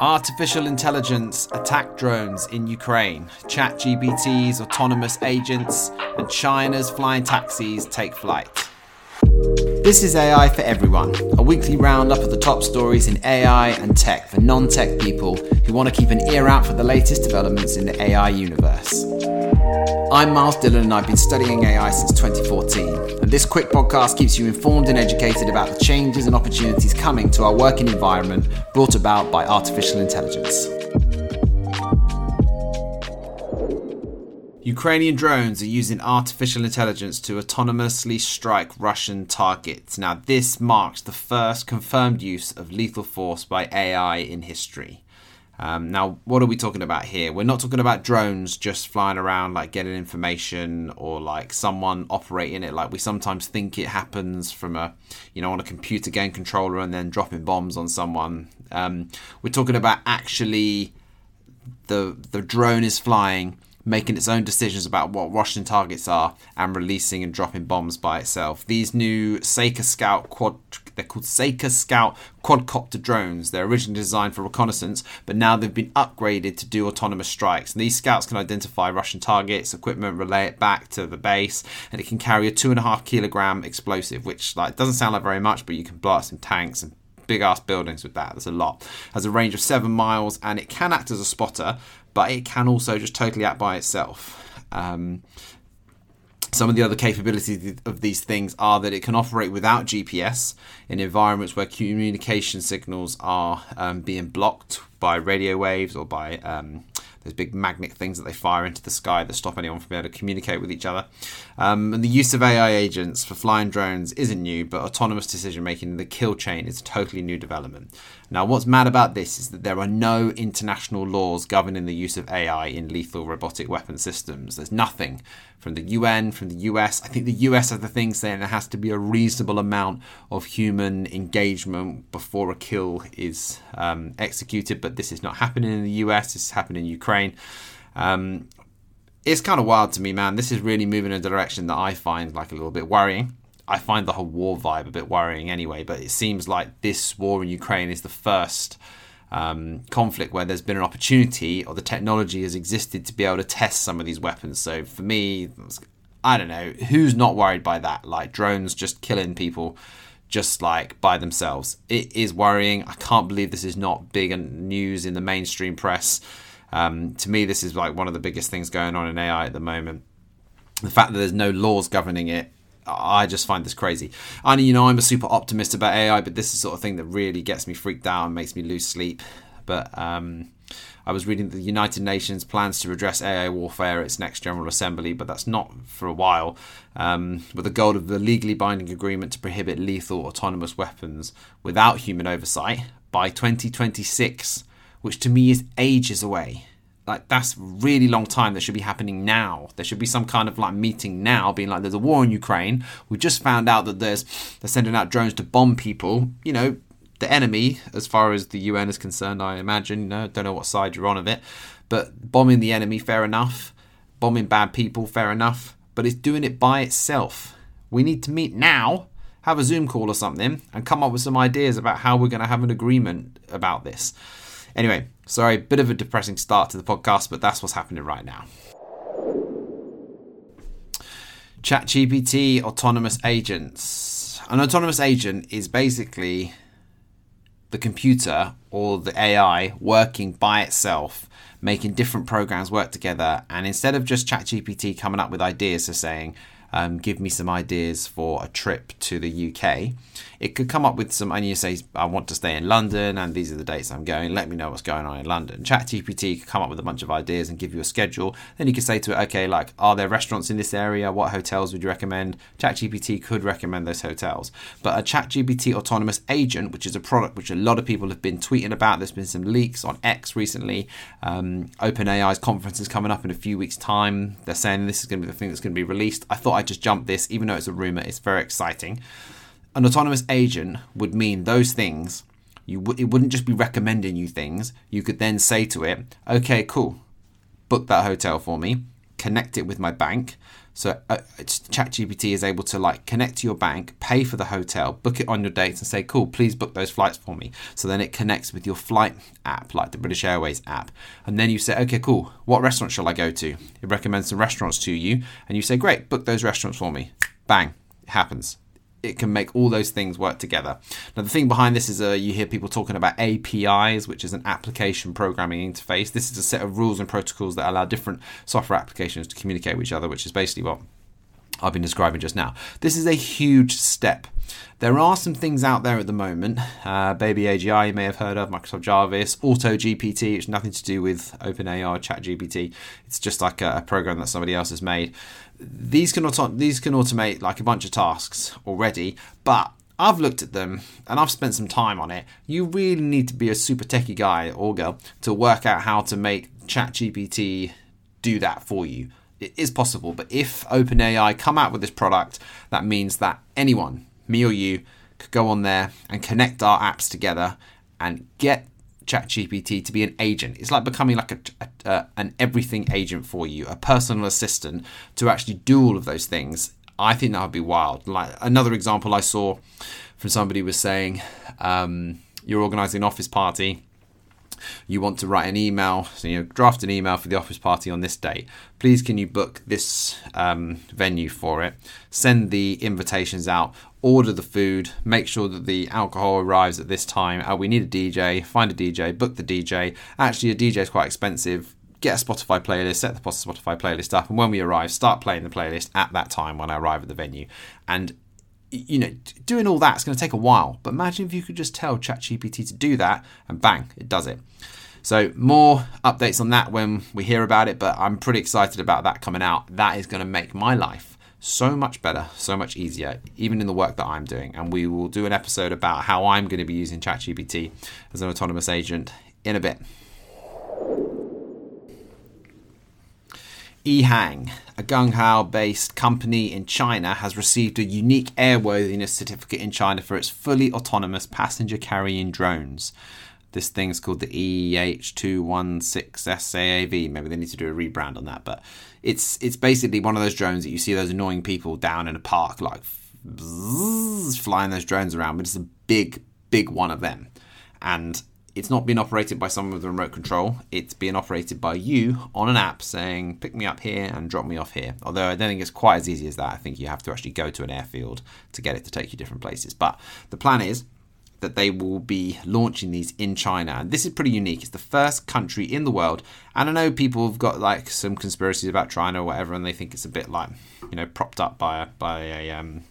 Artificial intelligence attack drones in Ukraine, ChatGPT's autonomous agents, and China's flying taxis take flight. This is AI for Everyone, a weekly roundup of the top stories in AI and tech for non tech people who want to keep an ear out for the latest developments in the AI universe. I'm Myles Dhillon and I've been studying AI since 2014. And this quick podcast keeps you informed and educated about the changes and opportunities coming to our working environment brought about by artificial intelligence. Ukrainian drones are using artificial intelligence to autonomously strike Russian targets. Now, this marks the first confirmed use of lethal force by AI in history. Um, now, what are we talking about here? We're not talking about drones just flying around, like getting information, or like someone operating it, like we sometimes think it happens from a, you know, on a computer game controller and then dropping bombs on someone. Um, we're talking about actually the the drone is flying making its own decisions about what Russian targets are and releasing and dropping bombs by itself. These new Saker Scout quad they're called Saker Scout quadcopter drones. They're originally designed for reconnaissance, but now they've been upgraded to do autonomous strikes. And these scouts can identify Russian targets, equipment, relay it back to the base, and it can carry a two and a half kilogram explosive, which like doesn't sound like very much, but you can up some tanks and big ass buildings with that. There's a lot. Has a range of seven miles, and it can act as a spotter, but it can also just totally act by itself. Um, some of the other capabilities of these things are that it can operate without GPS in environments where communication signals are um, being blocked by radio waves or by um, those big magnet things that they fire into the sky that stop anyone from being able to communicate with each other. Um, and the use of AI agents for flying drones isn't new, but autonomous decision making in the kill chain is a totally new development. Now, what's mad about this is that there are no international laws governing the use of AI in lethal robotic weapon systems. There's nothing from the UN, from the US. I think the US are the thing saying there has to be a reasonable amount of human engagement before a kill is um, executed, but this is not happening in the US, this is happening in Ukraine. Um, it's kind of wild to me, man. This is really moving in a direction that I find like a little bit worrying. I find the whole war vibe a bit worrying anyway, but it seems like this war in Ukraine is the first um, conflict where there's been an opportunity or the technology has existed to be able to test some of these weapons. So for me, I don't know who's not worried by that. Like drones just killing people just like by themselves. It is worrying. I can't believe this is not big news in the mainstream press. Um, to me, this is like one of the biggest things going on in AI at the moment. The fact that there's no laws governing it I just find this crazy. And you know, I'm a super optimist about AI, but this is the sort of thing that really gets me freaked out and makes me lose sleep. But um, I was reading the United Nations plans to address AI warfare at its next General Assembly, but that's not for a while. Um, with the goal of the legally binding agreement to prohibit lethal autonomous weapons without human oversight by 2026, which to me is ages away like that's really long time that should be happening now. There should be some kind of like meeting now being like there's a war in ukraine. We just found out that there's they're sending out drones to bomb people. You know the enemy as far as the un is concerned i imagine you know don't know what side you're on of it. But bombing the enemy fair enough. Bombing bad people fair enough. But it's doing it by itself. We need to meet now have a zoom call or something and come up with some ideas about how we're going to have an agreement about this Anyway, sorry, bit of a depressing start to the podcast, but that's what's happening right now. ChatGPT autonomous agents. An autonomous agent is basically the computer or the AI working by itself, making different programs work together. And instead of just ChatGPT coming up with ideas, so saying, um, give me some ideas for a trip to the UK. It could come up with some, and you say, I want to stay in London, and these are the dates I'm going. Let me know what's going on in London. ChatGPT could come up with a bunch of ideas and give you a schedule. Then you could say to it, okay, like, are there restaurants in this area? What hotels would you recommend? ChatGPT could recommend those hotels. But a ChatGPT autonomous agent, which is a product which a lot of people have been tweeting about, there's been some leaks on X recently. Um, OpenAI's conference is coming up in a few weeks' time. They're saying this is going to be the thing that's going to be released. I thought I'd just jump this, even though it's a rumor. It's very exciting. An autonomous agent would mean those things. You w- it wouldn't just be recommending you things. You could then say to it, "Okay, cool, book that hotel for me, connect it with my bank." So uh, ChatGPT is able to like connect to your bank, pay for the hotel, book it on your dates, and say, "Cool, please book those flights for me." So then it connects with your flight app, like the British Airways app, and then you say, "Okay, cool. What restaurant shall I go to?" It recommends some restaurants to you, and you say, "Great, book those restaurants for me." Bang, it happens it can make all those things work together. Now, the thing behind this is uh, you hear people talking about APIs, which is an application programming interface. This is a set of rules and protocols that allow different software applications to communicate with each other, which is basically what I've been describing just now. This is a huge step. There are some things out there at the moment. Uh, Baby AGI, you may have heard of, Microsoft Jarvis, Auto GPT, which nothing to do with OpenAI or ChatGPT. It's just like a, a program that somebody else has made these can auto- these can automate like a bunch of tasks already, but I've looked at them and I've spent some time on it. You really need to be a super techie guy or girl to work out how to make ChatGPT do that for you. It is possible, but if OpenAI come out with this product, that means that anyone, me or you, could go on there and connect our apps together and get ChatGPT to be an agent. It's like becoming like a, a, a, an everything agent for you, a personal assistant to actually do all of those things. I think that would be wild. Like another example I saw from somebody was saying, um, you're organising an office party you want to write an email, so you know, draft an email for the office party on this date. Please, can you book this um, venue for it? Send the invitations out, order the food, make sure that the alcohol arrives at this time. Uh, we need a DJ, find a DJ, book the DJ. Actually, a DJ is quite expensive. Get a Spotify playlist, set the Spotify playlist up, and when we arrive, start playing the playlist at that time when I arrive at the venue. And you know, doing all that's going to take a while. But imagine if you could just tell ChatGPT to do that, and bang, it does it. So more updates on that when we hear about it. But I'm pretty excited about that coming out. That is going to make my life so much better, so much easier, even in the work that I'm doing. And we will do an episode about how I'm going to be using ChatGPT as an autonomous agent in a bit. Ehang, a Guangzhou based company in China, has received a unique airworthiness certificate in China for its fully autonomous passenger carrying drones. This thing's called the EH216SAAV. Maybe they need to do a rebrand on that, but it's it's basically one of those drones that you see those annoying people down in a park like flying those drones around, but it's a big, big one of them. And it's not being operated by someone with a remote control. It's being operated by you on an app saying, pick me up here and drop me off here. Although I don't think it's quite as easy as that. I think you have to actually go to an airfield to get it to take you different places. But the plan is that they will be launching these in China. And this is pretty unique. It's the first country in the world. And I know people have got like some conspiracies about China or whatever, and they think it's a bit like, you know, propped up by a, by a, um,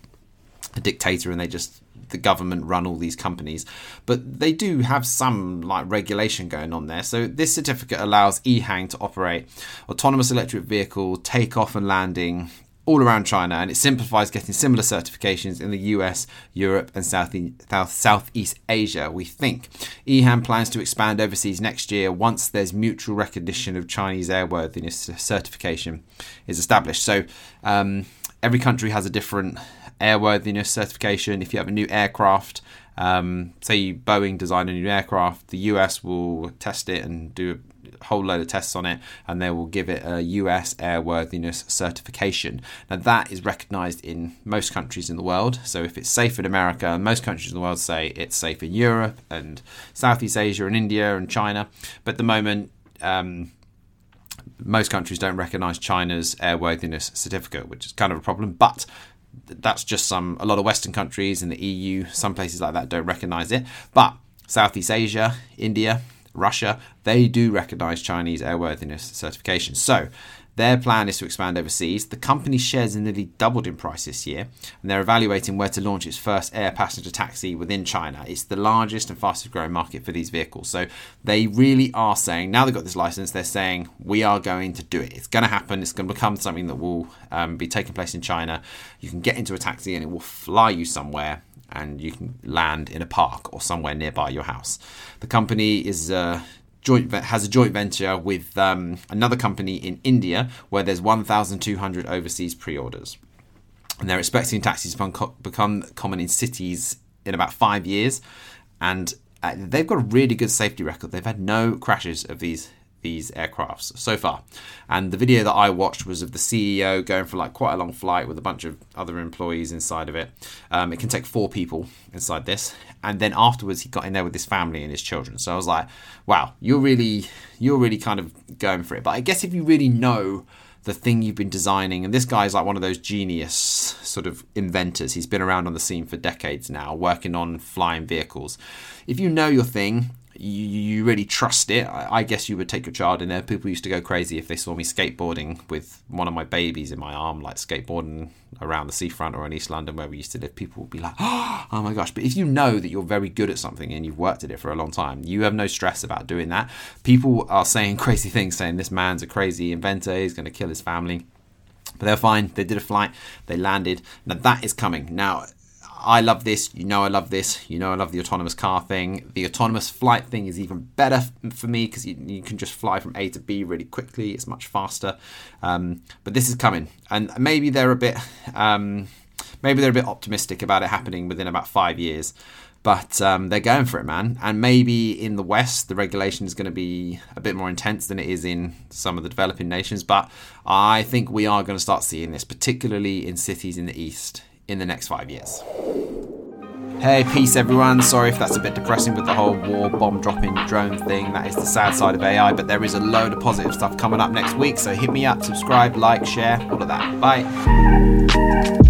a dictator and they just the government run all these companies, but they do have some like regulation going on there. So this certificate allows EHang to operate autonomous electric vehicle takeoff and landing all around China, and it simplifies getting similar certifications in the US, Europe, and South, South Southeast Asia. We think EHang plans to expand overseas next year once there's mutual recognition of Chinese airworthiness certification is established. So um, every country has a different airworthiness certification. If you have a new aircraft, um, say Boeing design a new aircraft, the US will test it and do a whole load of tests on it, and they will give it a US airworthiness certification. Now that is recognised in most countries in the world. So if it's safe in America, most countries in the world say it's safe in Europe and Southeast Asia and India and China. But at the moment. Um, most countries don't recognise China's airworthiness certificate, which is kind of a problem. But that's just some a lot of Western countries in the EU, some places like that don't recognise it. But Southeast Asia, India, Russia, they do recognise Chinese airworthiness certification. So their plan is to expand overseas. The company's shares have nearly doubled in price this year, and they're evaluating where to launch its first air passenger taxi within China. It's the largest and fastest growing market for these vehicles. So they really are saying, now they've got this license, they're saying, we are going to do it. It's going to happen. It's going to become something that will um, be taking place in China. You can get into a taxi and it will fly you somewhere and you can land in a park or somewhere nearby your house. The company is uh, joint has a joint venture with um, another company in India where there's 1,200 overseas pre-orders, and they're expecting taxis to become common in cities in about five years, and uh, they've got a really good safety record. They've had no crashes of these these aircrafts so far. And the video that I watched was of the CEO going for like quite a long flight with a bunch of other employees inside of it. Um, it can take four people inside this, and then afterwards he got in there with his family and his children. So I was like, wow, you're really you're really kind of going for it. But I guess if you really know the thing you've been designing. And this guy's like one of those genius sort of inventors. He's been around on the scene for decades now, working on flying vehicles. If you know your thing, you, you really trust it. I, I, guess you would take your child in there. People used to go crazy if they saw me skateboarding with one of my babies in my arm, like skateboarding around the seafront or in East London where we used to live. People would be like, oh my gosh. But if you know that you're very good at something and you've worked at it for a long time, you have no stress about doing that. People are saying crazy things, saying this man's a crazy inventor, he's going to kill his family. But they're fine. They did a flight. They landed. Now that is coming. Now I love this. You know, I love this. You know, I love the autonomous car thing. The autonomous flight thing is even better for me because you, you, can just fly from A to B really quickly. It's much faster. Um, but this is coming, and maybe they're a bit, um, maybe they're a bit optimistic about it happening within about five years. But um, they're going for it, man. And maybe in the West, the regulation is going to be a bit more intense than it is in some of the developing nations. But I think we are going to start seeing this, particularly in cities in the East in the next five years. Hey, peace everyone. Sorry if that's a bit depressing with the whole war bomb dropping drone thing. That is the sad side of AI, but there is a load of positive stuff coming up next week. So hit me up, subscribe, like, share, all of that. Bye.